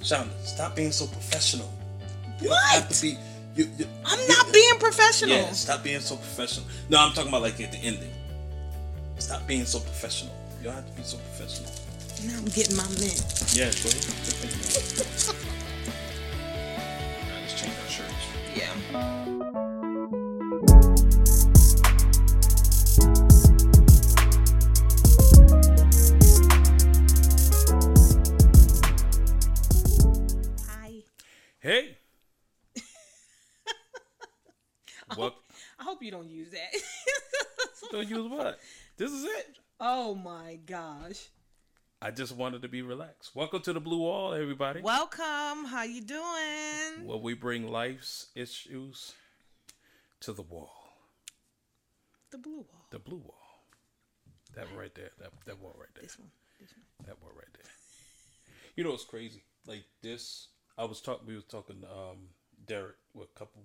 Shanda, stop being so professional. You What? don't have to be. You, you, I'm not being professional. Yeah, stop being so professional. No, I'm talking about like at the ending. Stop being so professional. You don't have to be so professional. Now I'm getting my mint. Yeah, go ahead. Let's change our shirts. Yeah. Hope you don't use that. Don't use what? This is it. oh my gosh. I just wanted to be relaxed. Welcome to the Blue Wall, everybody. Welcome. How you doing? Well, we bring life's issues to the wall. The blue wall. The blue wall. That one right there. That that wall right there. This one. This one. That one right there. You know what's crazy? Like this, I was talking. We were talking. Um, Derek, what, a couple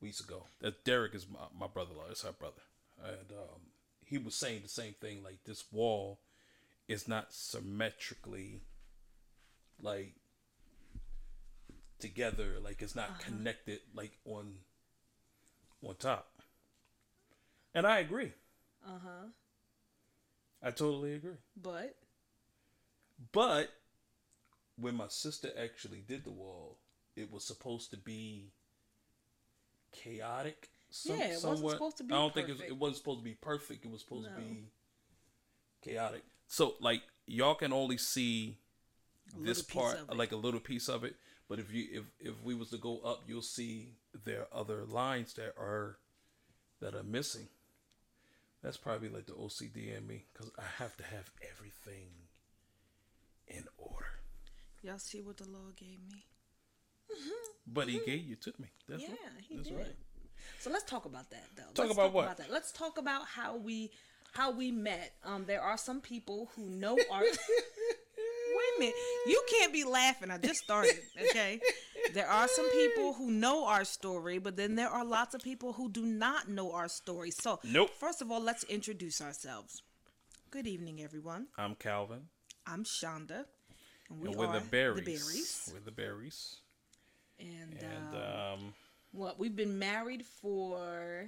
weeks ago. That Derek is my, my brother-in-law. It's our brother, and um, he was saying the same thing. Like this wall is not symmetrically like together. Like it's not connected. Like on on top. And I agree. Uh huh. I totally agree. But But when my sister actually did the wall, it was supposed to be chaotic. Some, Yeah, it wasn't supposed to be I don't think it, perfect. it wasn't supposed to be perfect. It was supposed to be chaotic. So like y'all can only see A this part, like a little piece of it. But if you if if we was to go up, you'll see there are other lines that are that are missing. That's probably like the OCD in me because I have to have everything in order. y'all see what the Lord gave me? But he gave you to me. That's Yeah, right. he That's did. right. So let's talk about that though. Talk Let's about what? that. Let's talk about how we how we met. Um, there are some people who know our. Wait a minute, you can't be laughing. I just started. Okay, there are some people who know our story, but then there are lots of people who do not know our story. So, Nope. First of all, let's introduce ourselves. Good evening, everyone. I'm Calvin. I'm Shanda, and we and we're are the berries. The berries. We're the berries. And, And um, um, what we've been married for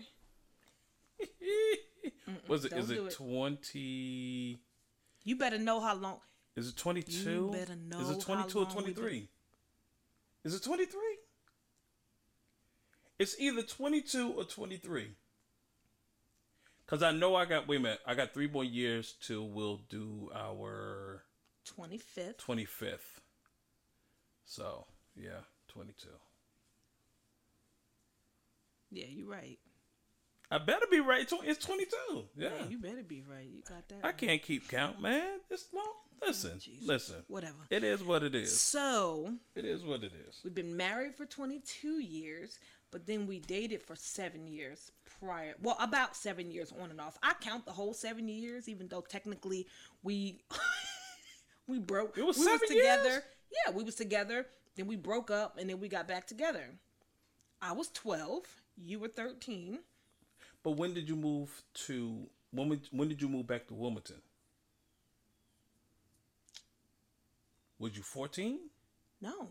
was it? Is it it. twenty? You better know how long. Is it twenty two? Better know Is it twenty two or twenty three? Is it twenty three? It's either twenty two or twenty three. Cause I know I got wait a minute, I got three more years till we'll do our 25th. twenty fifth. So yeah, twenty two. Yeah, you're right. I better be right. It's twenty two. Yeah. Yeah, you better be right. You got that. I right. can't keep count, man. It's long. Oh, listen, Jesus. listen. Whatever. It is what it is. So, It is what it is. we've been married for 22 years, but then we dated for seven years prior. Well, about seven years on and off. I count the whole seven years, even though technically we we broke. It was we seven was together. years? Yeah, we was together. Then we broke up, and then we got back together. I was 12. You were 13. But when did you move to when? When did you move back to Wilmington? Was you fourteen? No.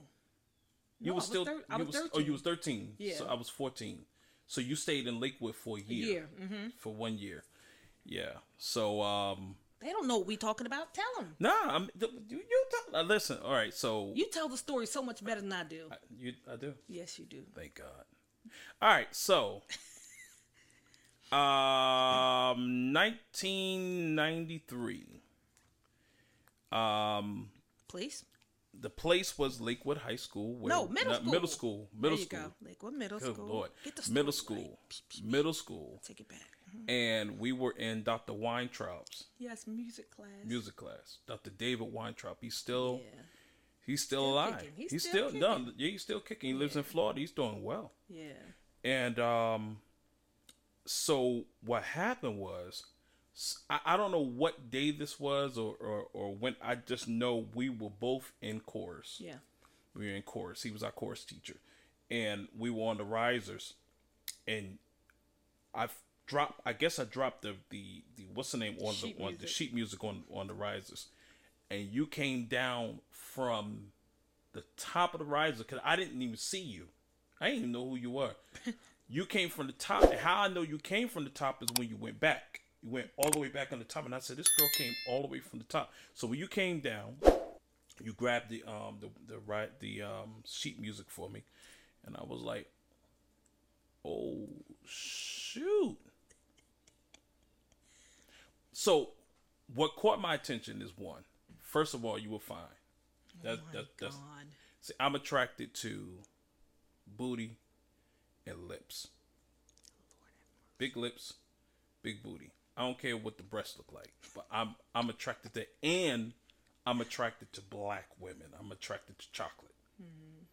You No, was still. thir- I you was Oh, you was thirteen. Yeah. So I was fourteen. So you stayed in Lakewood for a year. year, mm-hmm. For one year. Yeah. So um. They don't know what we talking about. Tell them. Nah. I'm. You, you tell. Uh, listen. All right. So You tell the story so much better than I do. I, you. I do. Yes, you do. Thank God. All right, so um 1993. Um Please. the place was Lakewood High School. Where, No, middle school. Middle school. Middle there you school. go. Lakewood Middle Good School. lord. Get the story Middle school. Psh. Middle school. Take it back. Mhm. And we were in Dr. Weintraub's Yes, music class. music class. Dr. David Weintraub. He's still Yeah. he's still, Still alive. kicking. He's, He's still, still done. Yeah, he's still kicking. He lives in Florida. He's doing well. Yeah. And um, so what happened was, I don't know what day this was or, or or when. I just know we were both in chorus. Yeah. We were in chorus. He was our chorus teacher, and we were on the risers. And I dropped. I guess I dropped the the, the what's the name on Sheet the on the music. sheet music on on the risers, and you came down from the top of the riser because I didn't even see you. I didn't even know who you were. you came from the top. And how I know you came from the top is when you went back. You went all the way back on the top, and I said, "This girl came all the way from the top." So when you came down, you grabbed the um the the right the um sheet music for me, and I was like, "Oh shoot!" So, what caught my attention is one. First of all, you were fine. Oh that, oh my that, that's God. see, I'm attracted to booty and lips. Big lips, big booty. I don't care what the breasts look like, but I'm I'm attracted to and I'm attracted to black women. I'm attracted to chocolate mm-hmm.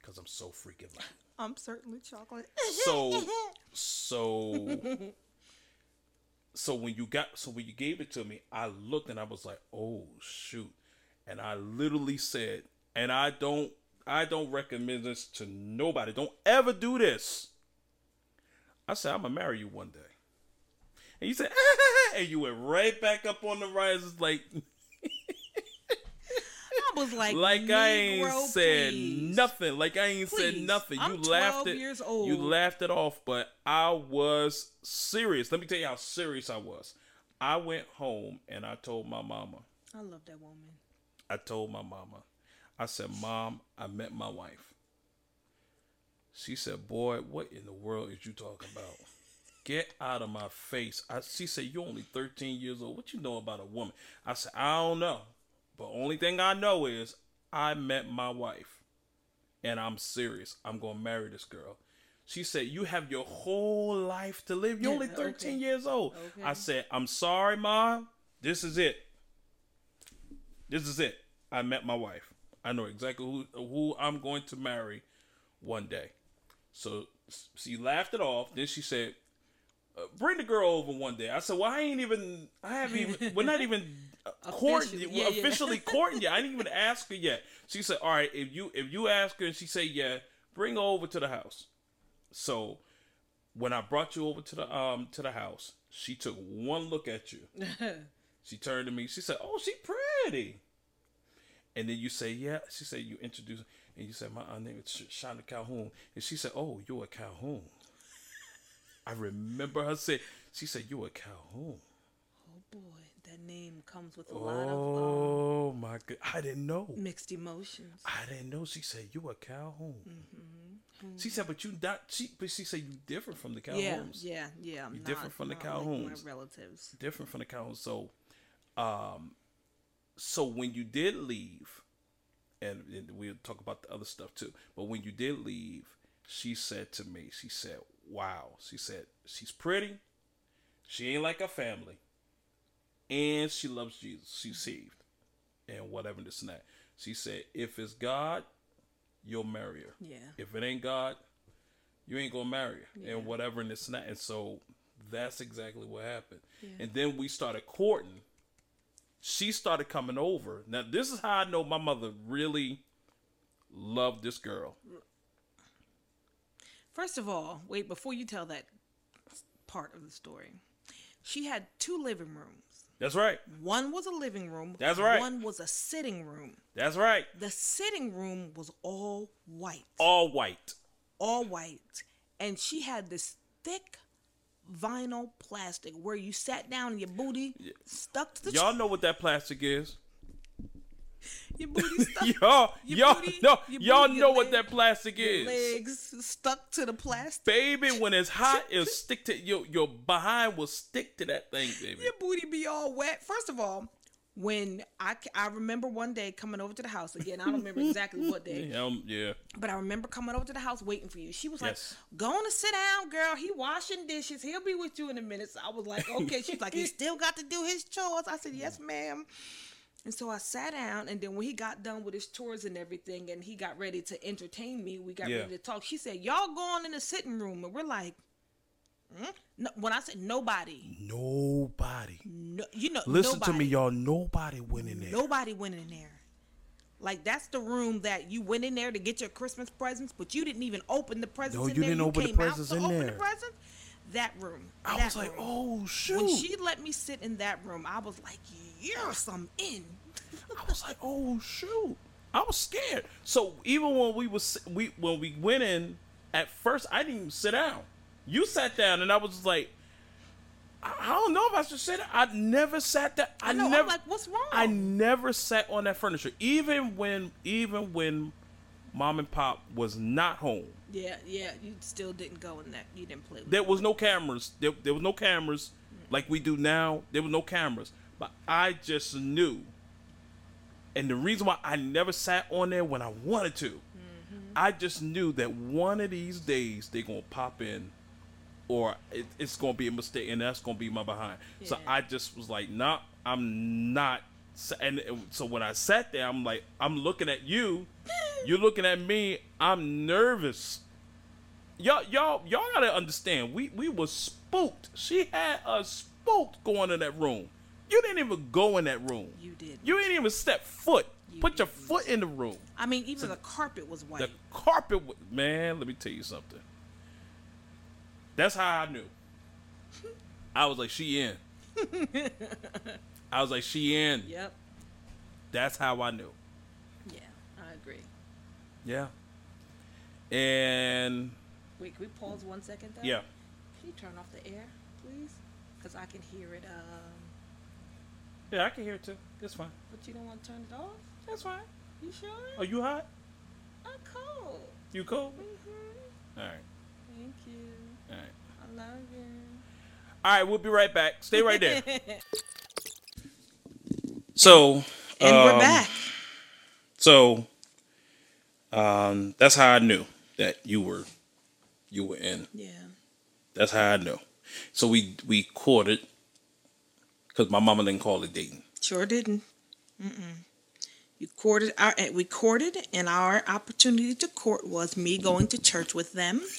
because I'm so freaking light. I'm certainly chocolate. So so so when you got so when you gave it to me, I looked and I was like, "Oh shoot." And I literally said, and I don't I don't recommend this to nobody. Don't ever do this. I said, "I'm to marry you one day." And you said, and you went right back up on the rises like I was like, like I ain't "Negro, said please." nothing. Like I ain't said Please. nothing. I'm you laughed it. years old. You laughed it off, but I was serious. Let me tell you how serious I was. I went home and I told my mama. I love that woman. I told my mama. I said, "Mom, I met my wife." She said, "Boy, what in the world is you talking about?" Get out of my face. I, she said, You're only 13 years old. What you know about a woman? I said, I don't know. But only thing I know is I met my wife. And I'm serious. I'm going to marry this girl. She said, You have your whole life to live. You're only Okay. 13 years old. Okay. I said, I'm sorry, Mom. This is it. This is it. I met my wife. I know exactly who who I'm going to marry one day. So she laughed it off. Then she said, uh, "Bring the girl over one day." I said, "Well, I ain't even. I haven't even. We're not even uh, courting. Official- we're yeah, officially courting you. I didn't even ask her yet." She said, "All right, if you if you ask her and she say yeah, bring her over to the house." So when I brought you over to the um to the house, she took one look at you. She turned to me. She said, "Oh, she pretty." And then you say, "Yeah." She said, "You introduce," and you said, "My uh, name is Sh- Shanda Calhoun." And she said, "Oh, you're a Calhoun." I remember her say, "She said you're a Calhoun." Oh boy, that name comes with a lot of Oh my god! I didn't know. um, mixed emotions. I didn't know. She said you a Calhoun. Mm-hmm. She said, "But you not." She, but she said you different from the Calhouns. yeah, yeah. I'm You're different from the not like Calhouns. relatives. different from the Calhouns. So, um, so when you did leave, and, and we'll talk about the other stuff too. But when you did leave, she said to me, she said, "Wow," she said, "She's pretty. She ain't like her family, and she loves Jesus. She's saved, and whatever this and that." She said, "If it's God, you'll marry her. Yeah. If it ain't God, you ain't gonna marry her, Yeah. and whatever and this and that." And so that's exactly what happened. Yeah. And then we started courting. She started coming over. Now this is how I know my mother really loved this girl. First of all, wait before you tell that part of the story. She had two living rooms. That's right. One was a living room. That's right. One was a sitting room. That's right. The sitting room was all white. All white. all white, and she had this thick vinyl plastic where you sat down and your booty stuck to the Y'all know what that plastic is. your booty stuck y'all, your y'all booty- know, your y'all booty, know what leg- that plastic your is. legs stuck to the plastic. Baby, when it's hot, it'll stick to your your behind will stick to that thing, baby. Your booty be all wet. First of all, when I, I remember one day coming over to the house again, I don't remember exactly what day, Yeah, um, yeah. but I remember coming over to the house waiting for you. She was like, Yes. "Go on and sit down, girl. He washing dishes. He'll be with you in a minute." So I was like, "Okay." She's like, "He still got to do his chores." I said, "Yes, ma'am." And so I sat down, and then when he got done with his chores and everything, and he got ready to entertain me, we got Yeah. ready to talk. She said, "Y'all go on in the sitting room," and we're like, hmm? no, "When I said nobody, Nobody. no, you know, Listen to me, y'all. Nobody went in there. Nobody went in there. Like that's the room that you went in there to get your Christmas presents, but you didn't even open the presents. No, in you there. didn't open the presents in open there. The presents. That room. I that was like, room. oh shoot. When she let me sit in that room, I was like, yes, I'm in. I was like, oh shoot. I was scared. So even when we was we when we went in at first, I didn't even sit down. You sat down, and I was just like, I, I don't know if I should sit. down. I never sat down. I, I know. I'm never. like, what's wrong? I never sat on that furniture, even when even when mom and pop was not home. yeah, yeah. You still didn't go in that. You didn't play. There was no cameras. There, there was no cameras like we do now. There was no cameras. But I just knew. And the reason why I never sat on there when I wanted to, mm-hmm. I just knew that one of these days they're going to pop in or it, it's going to be a mistake and that's going to be my behind. So I just was like, nah, I'm not. And so when I sat there, I'm like, I'm looking at you. You're looking at me. I'm nervous y'all y'all y'all gotta understand we we was spooked she had us spooked going in that room you didn't even go in that room You did. you didn't even step foot You put your didn't. foot in the room I mean, even the carpet was white. the carpet wa- man let me tell you something that's how i knew i was like she in i was like she in Yep. that's how i knew Yeah, I agree. Yeah and Wait, can we pause one second though? yeah Can you turn off the air, please? Because I can hear it. Um, yeah i can hear it too it's fine but you don't want to turn it off. that's fine You sure? are you hot I'm cold. you cold hmm all right Thank you. all right I love you. All right, we'll be right back. Stay right there. so, and we're um, back. So, um, that's how I knew that you were, you were in. Yeah. That's how I knew. So we we courted because my mama didn't call it dating. Sure didn't. Mm-mm. You courted our we courted, and our opportunity to court was me going to church with them.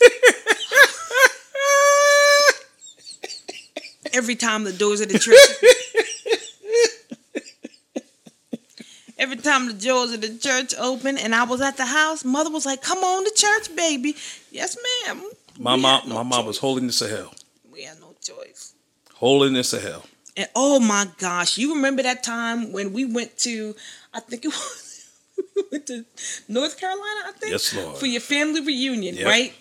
Every time the doors of the church. Every time the doors of the church opened and I was at the house, mother was like, "Come on to church, baby." Yes, ma'am. My We mom, no my mom was holiness of hell. We had no choice. Holiness of hell. And oh my gosh, you remember that time when we went to, I think it was, we went to North Carolina, I think? Yes, Lord. For your family reunion, Yep. right?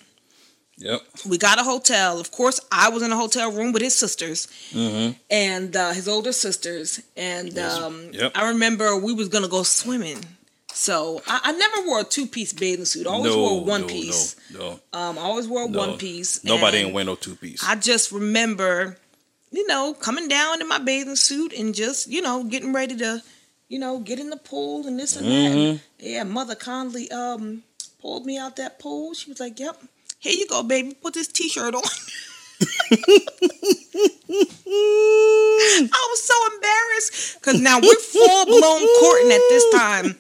Yep. We got a hotel. Of course, I was in a hotel room with his sisters Mm-hmm. and uh, his older sisters. And Yes. um, Yep. I remember we was going to go swimming. So I, I never wore a two piece bathing suit. I always no, wore one no, piece. No, no, Um, I always wore no. one piece. Nobody ain't wear no two piece. I just remember, you know, coming down in my bathing suit and just, you know, getting ready to, you know, get in the pool and this and that. Mm-hmm. And, yeah, Mother kindly um pulled me out that pool. She was like, "Yep, here you go, baby. Put this T-shirt on." I was so embarrassed because now we're full blown courting at this time.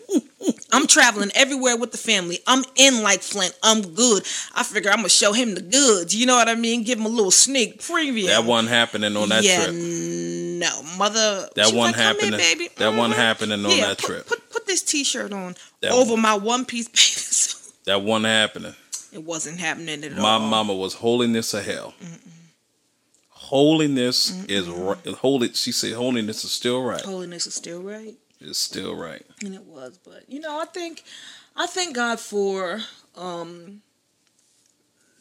I'm traveling everywhere with the family. I'm in like Flint. I'm good. I figure I'm gonna show him the goods. You know what I mean? Give him a little sneak preview. that wasn't happening on that yeah, trip. no, mother. That one like, "Come here, happening- baby. that wasn't Mhm. happening on Yeah, that put- trip. Put put this T-shirt on That over one- my one piece bathing suit. That wasn't happening. It wasn't happening at My all. My mama was holiness of hell. Holiness is right. Holy. She said holiness is still right. Holiness is still right. It's still right. and it was but you know i think i thank god for um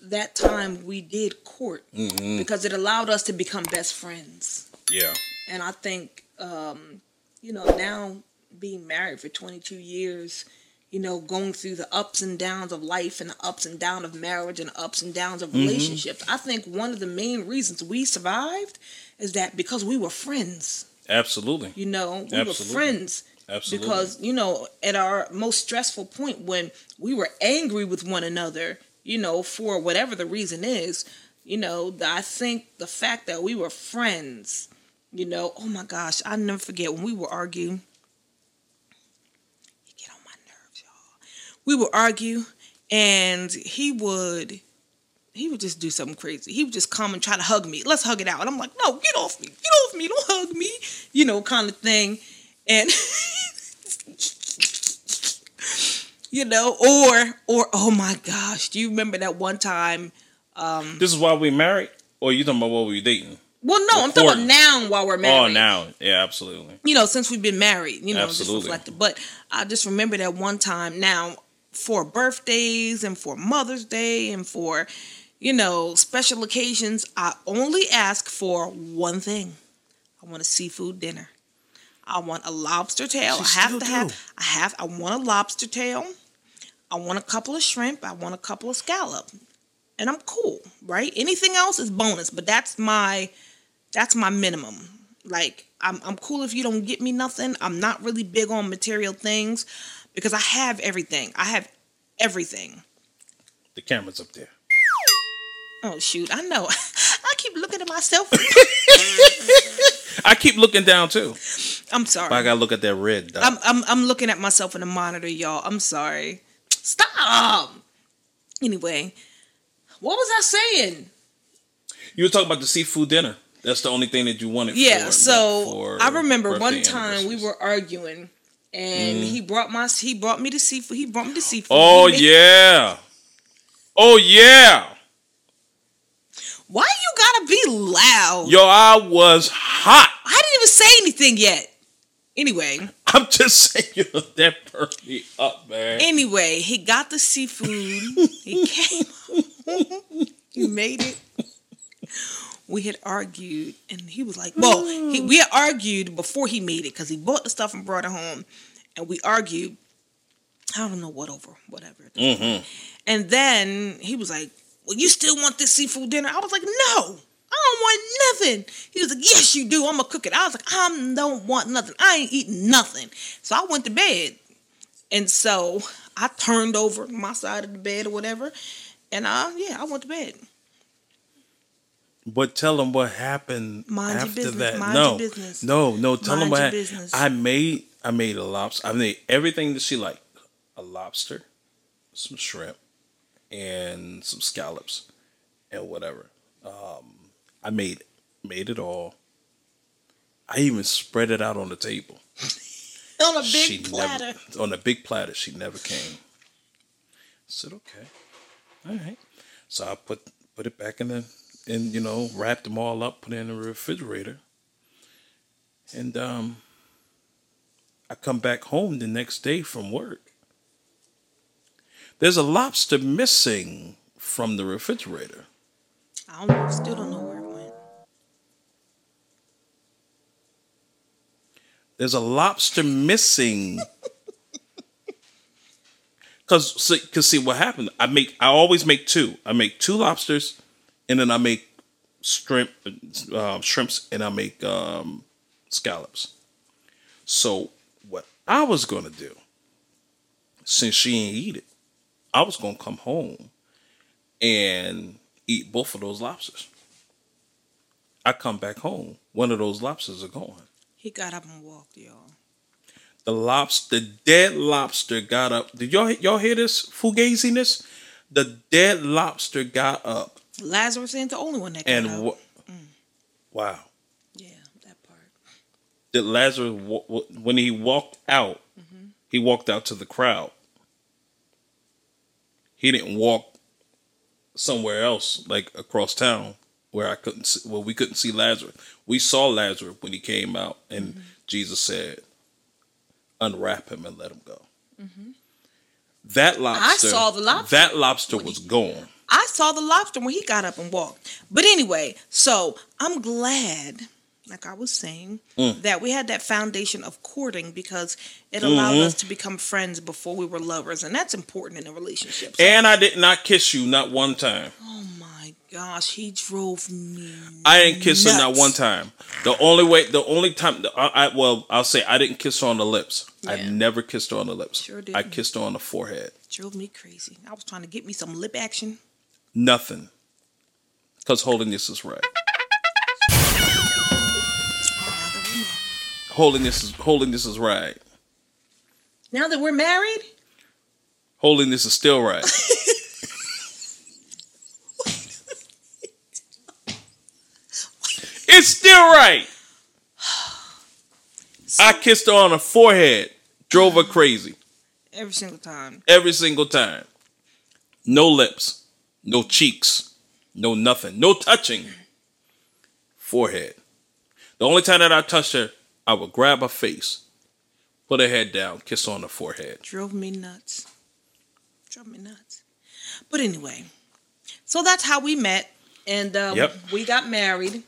that time we did court hmm because it allowed us to become best friends Yeah. and i think um you know now being married for 22 years you know going through the ups and downs of life and the ups and downs of marriage and ups and downs of mm-hmm. relationships i think one of the main reasons we survived is that because we were friends Absolutely. you know we Absolutely. were friends Absolutely. because you know at our most stressful point when we were angry with one another you know for whatever the reason is you know i think the fact that we were friends you know oh my gosh i never forget when we were argue you get on my nerves y'all we would argue and he would he would just do something crazy. He would just come and try to hug me. Let's hug it out. And I'm like, no, get off me. Get off me. Don't hug me. You know, kind of thing. And you know, or or oh my gosh, do you remember that one time? Um, this is why we married, or you talking about what we were dating? Well, no, I'm talking about now while we're oh, married. Oh, now, yeah, absolutely. you know, since we've been married, you know, Absolutely. just reflected. But I just remember that one time now for birthdays and for Mother's Day and for, you know, special occasions, I only ask for one thing. I want a seafood dinner. I want a lobster tail. She I have to do. have I have I want a lobster tail. I want a couple of shrimp. I want a couple of scallop. And I'm cool, right? Anything else is bonus, but that's my that's my minimum. Like I'm I'm cool if you don't get me nothing. I'm not really big on material things because I have everything. I have everything. The camera's up there. Oh shoot, I know. I keep looking at myself. I keep looking down too. I'm sorry. But I gotta look at that red dot. I'm, I'm I'm looking at myself in the monitor, y'all. I'm sorry. Stop. Anyway, what was I saying? you were talking about the seafood dinner. That's the only thing that you wanted. Yeah, for, so for I remember one time we were arguing, and mm. he brought my he brought me the seafood. He brought me the seafood. Oh made- yeah. Oh yeah. Why you gotta be loud? Yo, I was hot. I didn't even say anything yet. Anyway, I'm just saying, you know, that burned me up, man. anyway, he got the seafood. he came. he made it. We had argued, and he was like, "Well, he, we had argued before he made it because he bought the stuff and brought it home, and we argued. I don't know what over, whatever. hmm And then he was like, Well, you still want this seafood dinner? I was like, No, I don't want nothing. He was like, Yes, you do. I'm going to cook it. I was like, I don't want nothing. I ain't eating nothing. So I went to bed. And so I turned over my side of the bed or whatever. And uh, yeah, I went to bed. But tell them what happened Mind after business, that. no, no, no. Tell them Mind what your hap- business. I made. I made a lobster. I made everything that she liked: a lobster, some shrimp, and some scallops, and whatever. Um, I made made it all. I even spread it out on the table. On a big she platter. never on a big platter. She never came. I said, okay, all right. So I put put it back in the and you know wrapped them all up, put it in the refrigerator, and um, I come back home the next day from work. There's a lobster missing from the refrigerator. I don't know. Still don't know where it went. There's a lobster missing. Cause, see, cause see what happened. I make, I always make two. I make two lobsters, and then I make shrimp, uh, shrimps, and I make um, scallops. So what I was gonna do, since she ain't eat it, I was gonna come home and eat both of those lobsters. I come back home, one of those lobsters are gone. He got up and walked, y'all. The lobster, the dead lobster got up. Did y'all y'all hear this fugaziness? The dead lobster got up Lazarus ain't the only one that got and out. wa- mm. wow. yeah, that part. That Lazarus when he walked out, mm-hmm. he walked out to the crowd. He didn't walk somewhere else like across town where I couldn't see, well we couldn't see Lazarus. We saw Lazarus when he came out and mm-hmm. Jesus said unwrap him and let him go. Mm-hmm. That lobster I saw the lobster That lobster was gone. I saw the lobster when he got up and walked. But anyway, so I'm glad, like I was saying, Mm. that we had that foundation of courting because it allowed Mm-hmm. us to become friends before we were lovers, and that's important in a relationship. So- And I did not kiss you not one time. oh my gosh, he drove me. I didn't kiss her not one time. The only way, the only time, the- I, I well, I'll say I didn't kiss her on the lips. I never kissed her on the lips. Sure I didn't. kissed her on the forehead. Drove me crazy. I was trying to get me some lip action. Nothing. Because holiness is right. Holiness is holiness is right. Now that we're married, Holiness is still right. it's still right. I kissed her on the forehead, drove her crazy every single time. every single time. No lips, no cheeks, no nothing, no touching. forehead. The only time that I touched her, I would grab her face, put her head down, kiss her on the forehead. Drove me nuts. Drove me nuts. But anyway, so that's how we met, and um, Yep. we got married.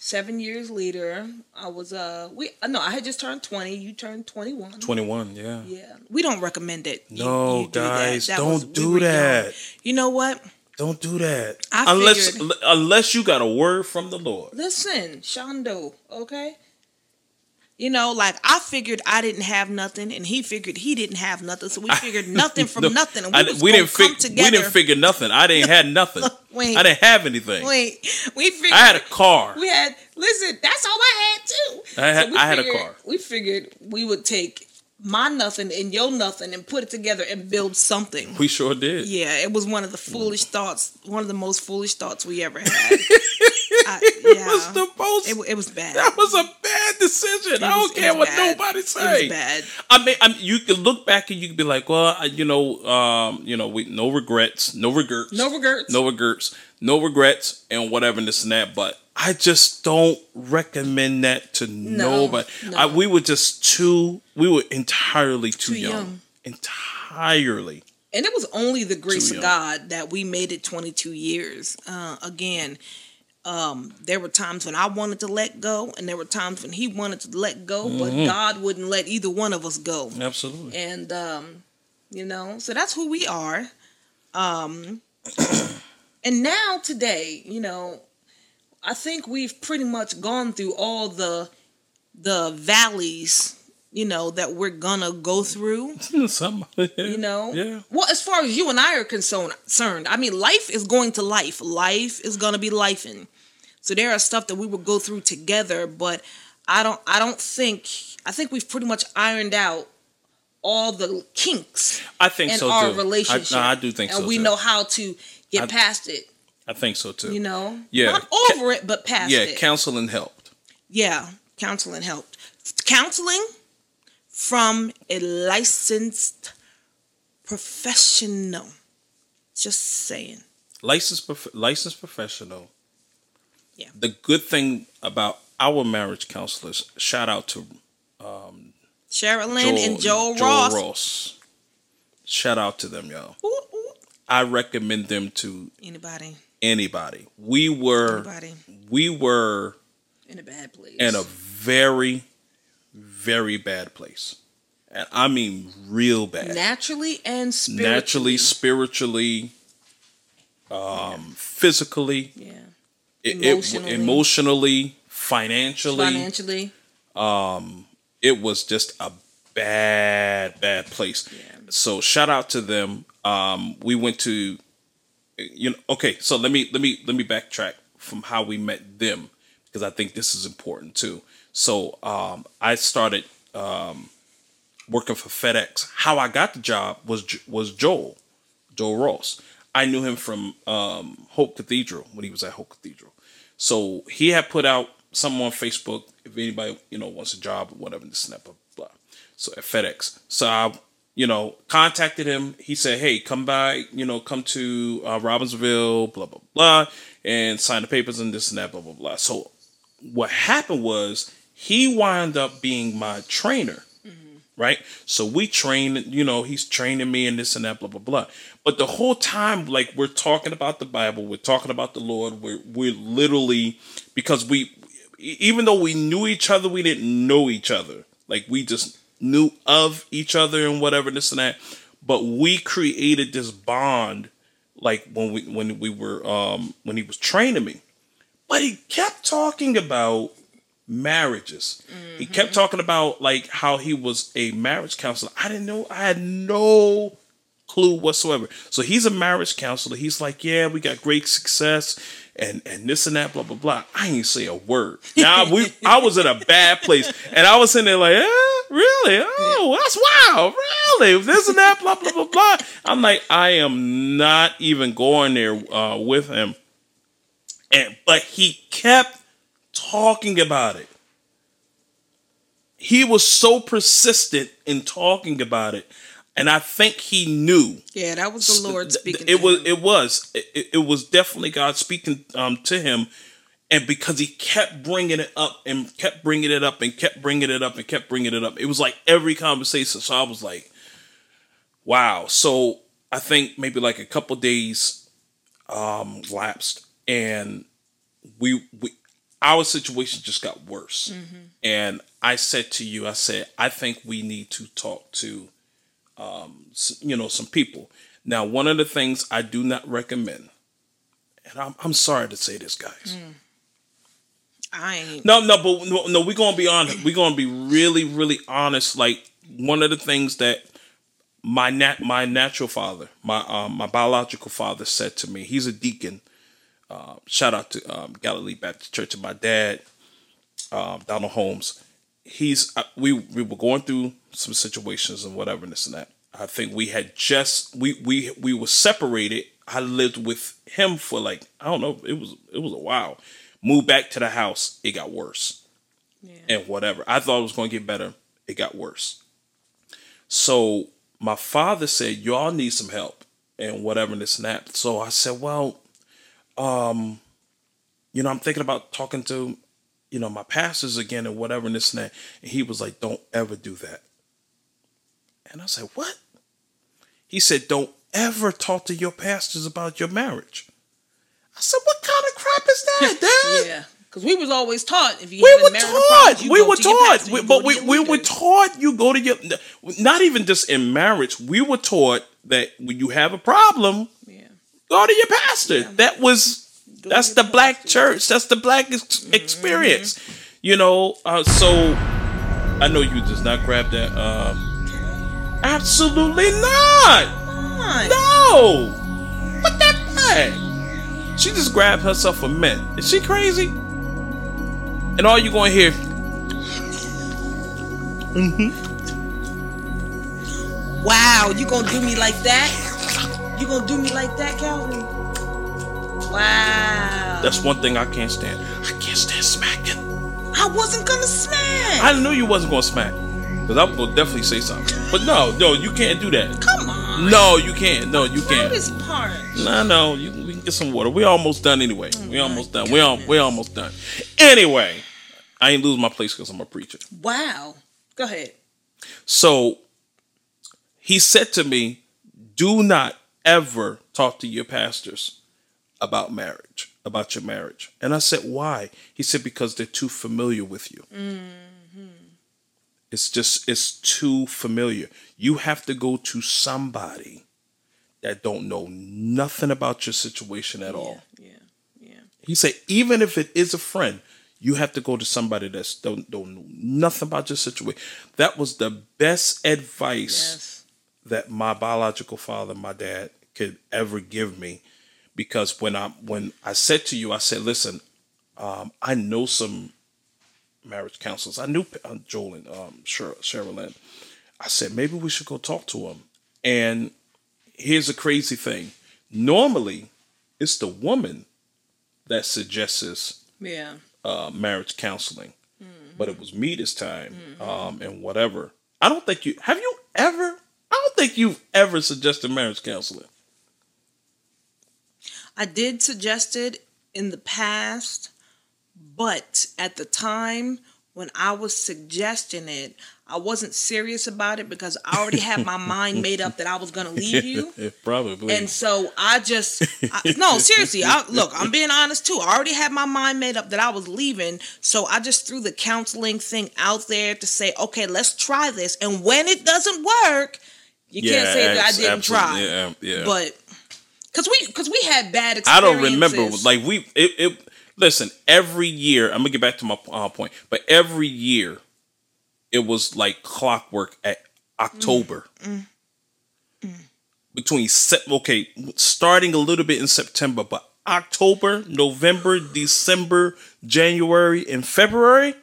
Seven years later, I was uh we uh, no I had just turned twenty. You turned twenty one. 21, yeah. Yeah, we don't recommend it. You- No, you do that. guys, was- we do young. that. You know what? Don't do that. I unless figured- unless you got a word from the Lord. Listen, Shondo, okay? You know, like I figured I didn't have nothing, and he figured he didn't have nothing, so we figured nothing from No, nothing, and we, I- we didn't come together. We didn't figure nothing. I didn't have nothing. Wait. I didn't have anything. Wait, we figured I had a car. We had listen. That's all I had too. I had- we I had a car. We figured we would take my nothing and your nothing and put it together and build something. We sure did. Yeah, it was one of the foolish thoughts. One of the most foolish thoughts we ever had. I, It was the most. it, it was bad. that was a bad decision. It I don't care what bad. nobody It say. was bad. I mean, I mean, you can look back and you can be like, well, I, you know, um, you know, we no regrets, no regrets, No regrets. no regrets, no regrets, and whatever and this and that. But I just don't recommend that to nobody. no. I, we were just too, we were entirely too, Too young. young. entirely. And it was only the grace of. God that we made it 22 years. Uh, again, um, there were times when I wanted to let go, and there were times when He wanted to let go, but Mm-hmm. God wouldn't let either one of us go. Absolutely. And um, you know, so that's who we are. Um, and now today, you know, I think we've pretty much gone through all the the valleys, you know, that we're gonna go through. Somebody, You know, Yeah. Well, as far as you and I are concerned, I mean, life is going to life. Life is gonna be lifing. So there are stuff that we will go through together, but I don't. I don't think. I think we've pretty much ironed out all the kinks I think in so our too. relationship. I, no, I do think and so And we too. know how to get past it. I think so too. You know, Yeah. not over it, but past yeah, it. counseling helped. yeah, counseling helped. Counseling from a licensed professional. Just saying. licensed prof- licensed professional. Yeah. The good thing about our marriage counselors, shout out to um, Cheryl Lynn and Joel, Ross. Shout out to them, y'all. Ooh, ooh. I recommend them to Anybody, anybody. We were anybody we were in a bad place. in a very, very bad place. And I mean real bad. naturally and spiritually. Naturally, spiritually, um, physically, yeah. it, it- Emotionally. emotionally, financially. Financially, um it was just a bad bad place Yeah. so shout out to them um we went to you know okay so let me let me let me backtrack from how we met them because i think this is important too so um i started um working for fedex how i got the job was was joel joel ross i knew him from um hope cathedral when he was at hope cathedral so he had put out something on Facebook if anybody you know wants a job or whatever this and that blah blah. blah. So at FedEx, so I you know contacted him. He said, "Hey, come by, you know, come to uh, Robbinsville, blah blah blah, and sign the papers and this and that, blah blah blah." So what happened was he wound up being my trainer, right? So we trained, you know, he's training me and this and that, blah blah blah. But the whole time, like we're talking about the Bible, we're talking about the Lord, we're we're literally because we, even though we knew each other, we didn't know each other. Like we just knew of each other and whatever this and that. But we created this bond, like when we when we were um when he was training me. But he kept talking about marriages. He kept talking about like how he was a marriage counselor. I didn't know. I had no clue whatsoever. So he's a marriage counselor. He's like, yeah, we got great success and and this and that, blah blah blah. I ain't say a word. Now we, I was in a bad place, and I was sitting there like, eh, really? Oh, that's wow, really? This and that, blah blah blah blah. I'm like, I am not even going there uh, with him, and but he kept talking about it. He was so persistent in talking about it, and I think he knew yeah, that was the Lord speaking. It to was. him. It was. It, it was definitely God speaking um, to him, and because he kept bringing it up and kept bringing it up and kept bringing it up and kept bringing it up, it was like every conversation. So I was like, wow. So I think maybe like a couple days um, lapsed, and we we our situation just got worse. And I said to you, I said, I think we need to talk to, um, you know, some people. Now, one of the things I do not recommend, and I'm, I'm sorry to say this, guys. I ain't. No, no, but no, no we're gonna be honest. We're gonna be really, really honest. Like one of the things that my nat my natural father, my um, my biological father said to me. He's a deacon. Uh, shout out to um, Galilee Baptist Church and my dad, um, Donald Holmes. He's uh, we we were going through some situations and whatever and this and that. I think we had just we we we were separated. I lived with him for like I don't know. It was it was a while. Moved back to the house. It got worse Yeah. and whatever. I thought it was going to get better. It got worse. So my father said, "Y'all need some help and whatever and this and that." So I said, "Well, um, you know, I'm thinking about talking to, you know, my pastors again and whatever and this and that." And he was like, "Don't ever do that." And I said, "What?" He said, "Don't ever talk to your pastors about your marriage." I said, "What kind of crap is that, Dad?" Yeah. Because we was always taught if you we were taught. We were taught. pastor, We- but we, we were taught you go to your not even just in marriage. We were taught that when you have a problem, Yeah. go to your pastor. That was Go that's the black church. That's the black ex- experience. You know. Uh, so I know you does not grab that. Um, absolutely not. Come. No. What that bag? She just grabbed herself a mint. Is she crazy? And all you gonna hear? Mhm. Wow, you gonna do me like that? You gonna do me like that, Calvin? Wow. That's one thing I can't stand. I can't stand smacking. I wasn't gonna smack. I knew you wasn't gonna smack. Cause I was gonna definitely say something. But no, no, you can't do that. Come on. No, you can't. No, you can't. This part. No, no, you, we can get some water. We almost done anyway. We oh my almost done. We all, we almost done. Anyway, I ain't lose my place because I'm a preacher. Wow. Go ahead. So he said to me, Do not ever talk to your pastors about marriage, about your marriage. And I said, Why? He said, Because they're too familiar with you. Mm. It's just, it's too familiar. You have to go to somebody that don't know nothing about your situation at all. Yeah. Yeah. He said, even if it is a friend, you have to go to somebody that's don't don't know nothing about your situation. That was the best advice Yes. that my biological father, my dad, could ever give me. Because when I when I said to you, I said, listen, um, I know some marriage counselors. I knew uh, Joel and um, Cheryl, Lynn. I said maybe we should go talk to him. And here's a crazy thing: normally, it's the woman that suggests Yeah. uh, marriage counseling, but it was me this time, um, and whatever. I don't think you have you ever. I don't think you've ever suggested marriage counseling. I did suggest it in the past, but at the time when I was suggesting it, I wasn't serious about it because I already had my mind made up that I was going to leave you. It probably. And so I just I, no seriously. I, look, I'm being honest too. I already had my mind made up that I was leaving, so I just threw the counseling thing out there to say, okay, let's try this. And when it doesn't work, you can't say that I didn't try. Yeah, yeah. But because we because we had bad experiences. I don't remember. Like we, it, it. Listen, every year. I'm gonna get back to my uh, point, but every year, it was like clockwork at October. Mm, Between sep- okay, starting a little bit in September, but October, November, December, January, and February.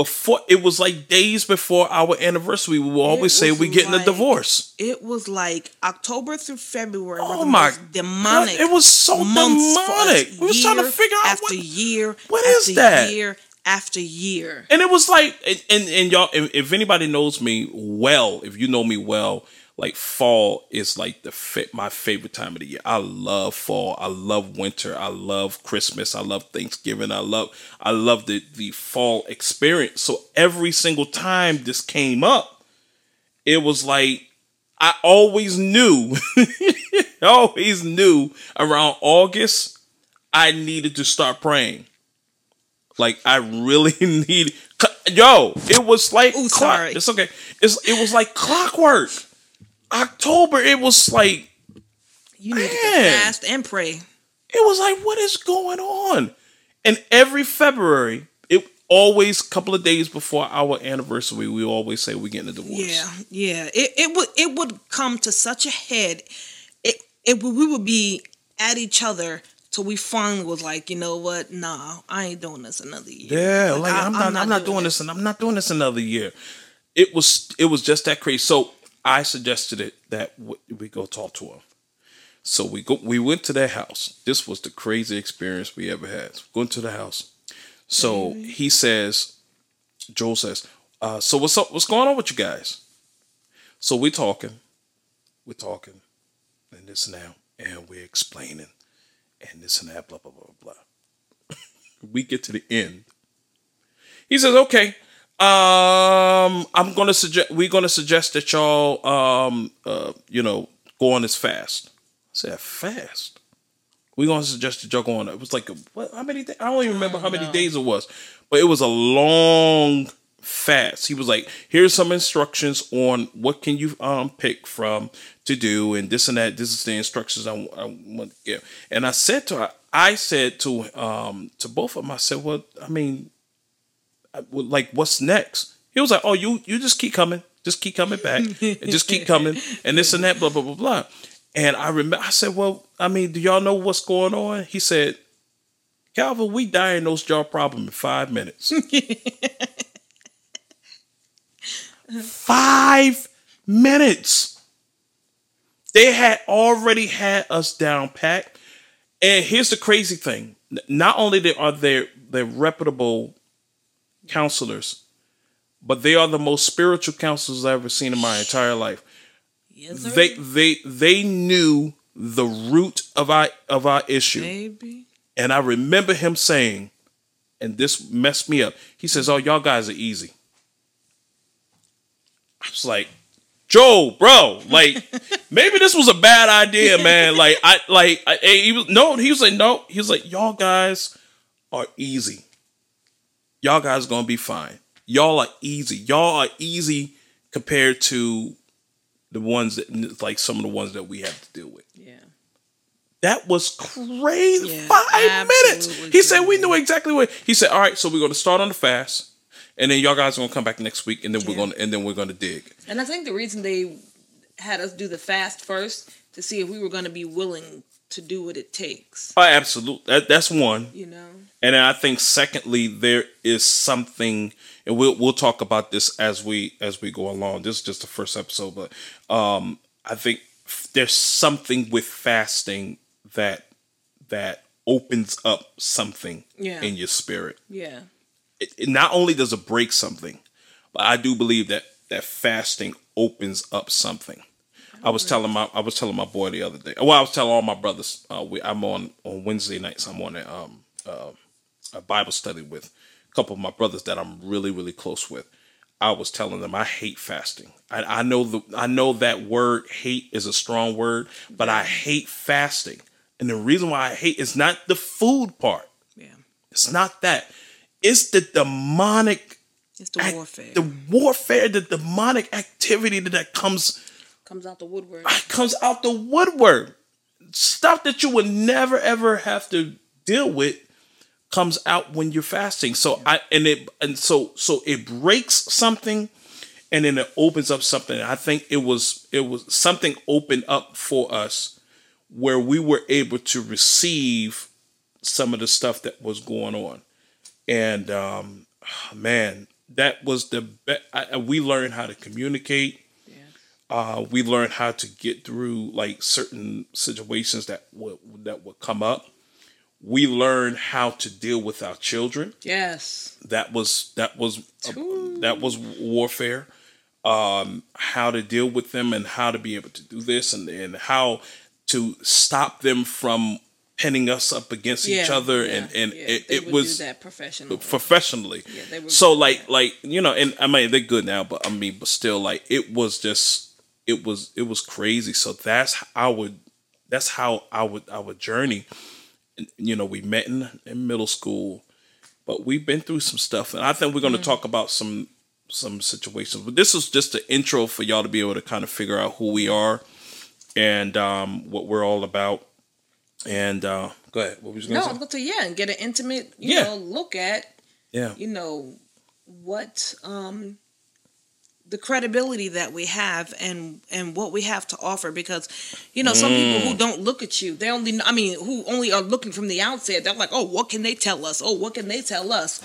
Before it was like days before our anniversary, we would always say we're getting a divorce. it was like October through February. Oh my demonic. God, it was so us, demonic. We was trying to figure out after what- year. what after is that? Year after year. and it was like and and, and y'all if, if anybody knows me well if you know me well like fall is like the fit my favorite time of the year. I love fall. I love winter. I love Christmas. I love Thanksgiving. I love I love the the fall experience. So every single time this came up, it was like I always knew, always knew around August I needed to start praying. Like I really need. Yo, it was like Ooh, clock- sorry. It's okay. It's it was like clockwork. October, it was like You need to Man. fast and pray. it was like what is going on? And every February, it always a couple of days before our anniversary, we always say we're getting a divorce. Yeah, yeah. It it would it would come to such a head. It it we would be at each other till we finally was like, you know what? Nah, I ain't doing this another year. Yeah, like, I- I'm, not, I'm not doing this, and I'm not doing this another year. It was it was just that crazy. So I suggested it that we go talk to him. So we go we went to their house. This was the crazy experience we ever had. Going to the house. So he says, Joel says, uh, "So what's up? What's going on with you guys?" So we talking, we're talking, and this and that, and we're explaining, and this and that, blah blah blah blah. blah. we get to the end. He says, "Okay, um, I'm gonna suggest we're gonna suggest that y'all, um, uh, you know, go on this fast." I said, "Fast." We're gonna suggest that y'all go on. It was like a, what? How many? Days? I don't even remember how many days it was, but it was a long fast. He was like, "Here's some instructions on what can you um pick from to do, and this and that. This is the instructions I, I want to give." And I said to her, I said to um to both of them, I said, "Well, I mean, like, what's next?" He was like, "Oh, you you just keep coming, just keep coming back, and just keep coming, and this and that, blah blah blah blah." And I remember, I said, "Well, I mean, do y'all know what's going on?" He said, "Calvin, we diagnosed your problem in five minutes." five minutes. They had already had us down packed. And here's the crazy thing: not only are they they're reputable counselors, but they are the most spiritual counselors I've ever seen in my entire life. Yes, sir. They they they knew the root of our of our issue. Baby. And I remember him saying, and this messed me up. He says, "Oh, y'all guys are easy." I was like, "Joe, bro, like maybe this was a bad idea, man." Like I like I, he was no, he was like no, he was like y'all guys are easy. Y'all guys gonna be fine. Y'all are easy. Y'all are easy compared to the ones that like some of the ones that we have to deal with. Yeah. That was crazy. Yeah, Five minutes. He said we knew exactly what he said. All right, so we're gonna start on the fast, and then y'all guys are gonna come back next week, and then we're gonna and then we're gonna dig. And I think the reason they had us do the fast first to see if we were going to be willing to do what it takes. Oh, absolutely. That, that's one. You know. And I think secondly, there is something, and we'll we'll talk about this as we as we go along. This is just the first episode, but um, I think f- there's something with fasting that that opens up something Yeah. in your spirit. Yeah. it, it not only does it break something, but I do believe that that fasting opens up something. I was telling my I was telling my boy the other day. Well, I was telling all my brothers. Uh, we, I'm on on Wednesday nights. I'm on a, um, uh, a Bible study with a couple of my brothers that I'm really really close with. I was telling them I hate fasting. I, I know the I know that word hate is a strong word, but I hate fasting. And the reason why I hate is not the food part. Yeah. It's not that. It's the demonic It's the act- warfare. the warfare, the demonic activity that, that comes Comes out the woodwork. Ah, comes out the woodwork. Stuff that you would never ever have to deal with comes out when you're fasting. So I and it and so so it breaks something and then it opens up something. I think it was it was something opened up for us where we were able to receive some of the stuff that was going on. And um man, that was the be- I, we learned how to communicate uh, we learned how to get through like certain situations that would that would come up. We learned how to deal with our children. yes. That was that was that was warfare. um, how to deal with them and how to be able to do this and, and how to stop them from pinning us up against each other yeah, and and yeah, it, they it was that professionally. professionally. Yeah, they were so like that. like you know, and I mean they're good now, but I mean, but still, like it was just it was it was crazy. So that's how I would that's how I would I would journey. You know, we met in, in middle school, but we've been through some stuff, and I think we're going to Mm. talk about some some situations. But this is just the intro for y'all to be able to kind of figure out who we are and um, what we're all about. And uh, go ahead. What was you No, going I to was say? going to yeah, and get an intimate, you Yeah. know, look at Yeah. you know what um the credibility that we have and and what we have to offer because you know some people Mm. who don't look at you they only i mean who only are looking from the outset they're like oh what can they tell us oh what can they tell us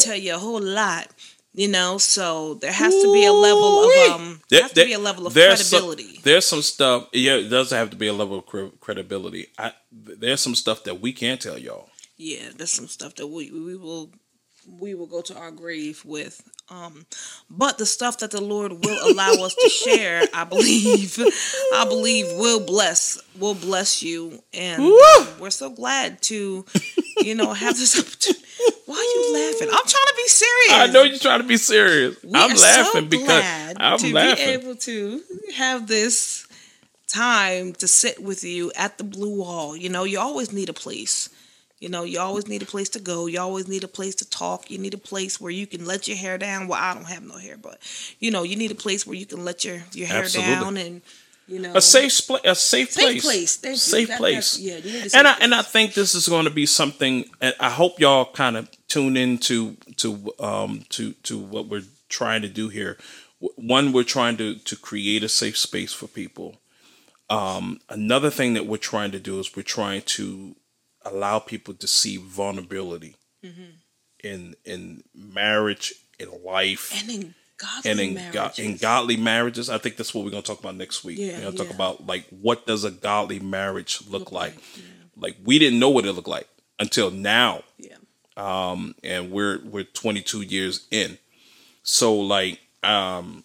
tell you a whole lot you know so there has to be a level of um There- there has to there- be a level of there's some- credibility there's some stuff. Yeah, it does have to be a level of cre- credibility. I, there's some stuff that we can't tell y'all. yeah there's some stuff that we we will we will go to our grave with um but the stuff that the lord will allow us to share i believe i believe will bless will bless you and um, we're so glad to you know have this opportunity why are you laughing i'm trying to be serious I know you're trying to be serious. we I'm laughing so because I'm to laughing. be able to have this time to sit with you at the blue wall. You know, you always need a place. You know, you always need a place to go. You always need a place to talk. You need a place where you can let your hair down. Well, I don't have no hair, but you know, you need a place where you can let your your hair Absolutely. down and you know a safe spla- a safe, safe place. place. Thank safe That- place. Yeah, you need a and safe I and I think this is going to be something. And I hope y'all kind of tune into to um to to what we're trying to do here. One, we're trying to to create a safe space for people. Um, another thing that we're trying to do is we're trying to allow people to see vulnerability Mm-hmm. in in marriage, in life, and in godly and in, go- marriages. in godly marriages. I think that's what we're gonna talk about next week. Yeah, we're gonna talk about like what does a godly marriage look, Look like? like, yeah. Like we didn't know what it looked like until now, yeah. um, and we're we're 22 years in. So like, um,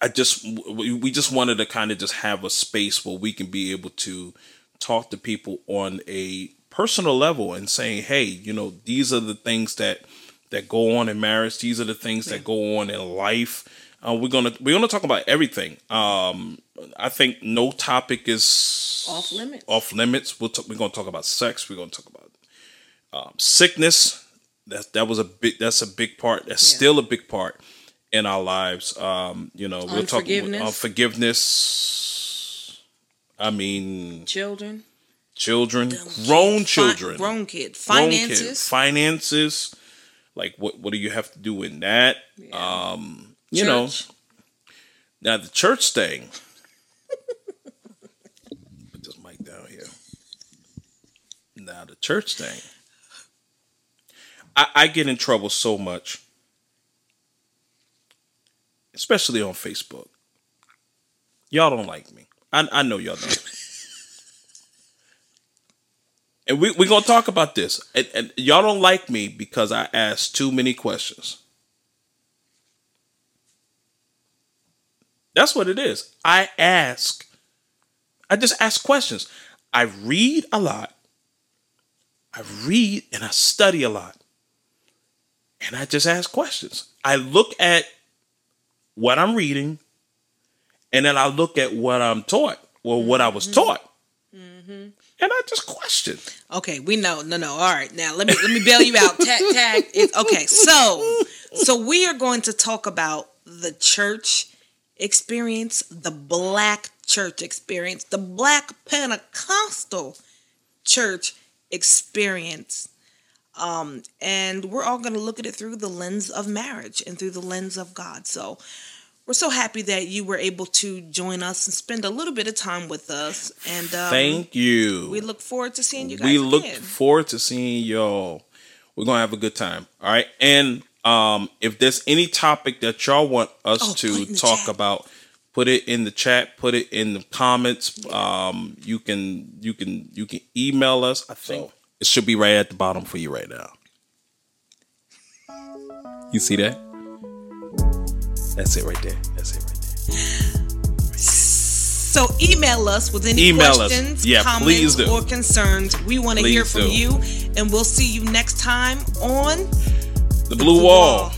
I just we, we just wanted to kind of just have a space where we can be able to talk to people on a personal level and saying, hey, you know, these are the things that that go on in marriage. These are the things that go on in life. Uh, we're gonna we're gonna talk about everything. Um, I think no topic is Off limits. Off limits. We'll talk, we're gonna talk about sex. We're gonna talk about um, sickness. That that was a big. That's a big part. That's Yeah. still a big part in our lives. Um, you know, we'll talk about Unforgiveness. forgiveness. I mean, Children, children, grown kid, fi- children, grown kid, grown kid, finances, finances. Like what? What do you have to do in that? Yeah. Um, you know, now the church thing. Put this mic down here. Now the church thing. I, I get in trouble so much, especially on Facebook. Y'all don't like me. I, I know y'all don't. and we, we're going to talk about this. And, and y'all don't like me because I ask too many questions. That's what it is. I ask. I just ask questions. I read a lot. I read and I study a lot. And I just ask questions. I look at what I'm reading and then I look at what I'm taught or what I was taught. And I just question. Okay, we know. No, no. All right, now let me let me bail you out. Tag, tag. It, okay, so so we are going to talk about the church experience, the black church experience, the black Pentecostal church experience. Um, and we're all going to look at it through the lens of marriage and through the lens of God. So we're so happy that you were able to join us and spend a little bit of time with us. And um, Thank you. we look forward to seeing you guys. we look again. forward to seeing y'all. We're gonna have a good time. All right. And um if there's any topic that y'all want us Oh, to it in the talk chat. about, put it in the chat, put it in the comments. Um you can you can you can email us. I think it should be right at the bottom for you right now. You see that? That's it right there. That's it right there. So email us with any Email questions, Yeah, comments, or concerns. We want to hear from do. you, and we'll see you next time on The Blue Wall.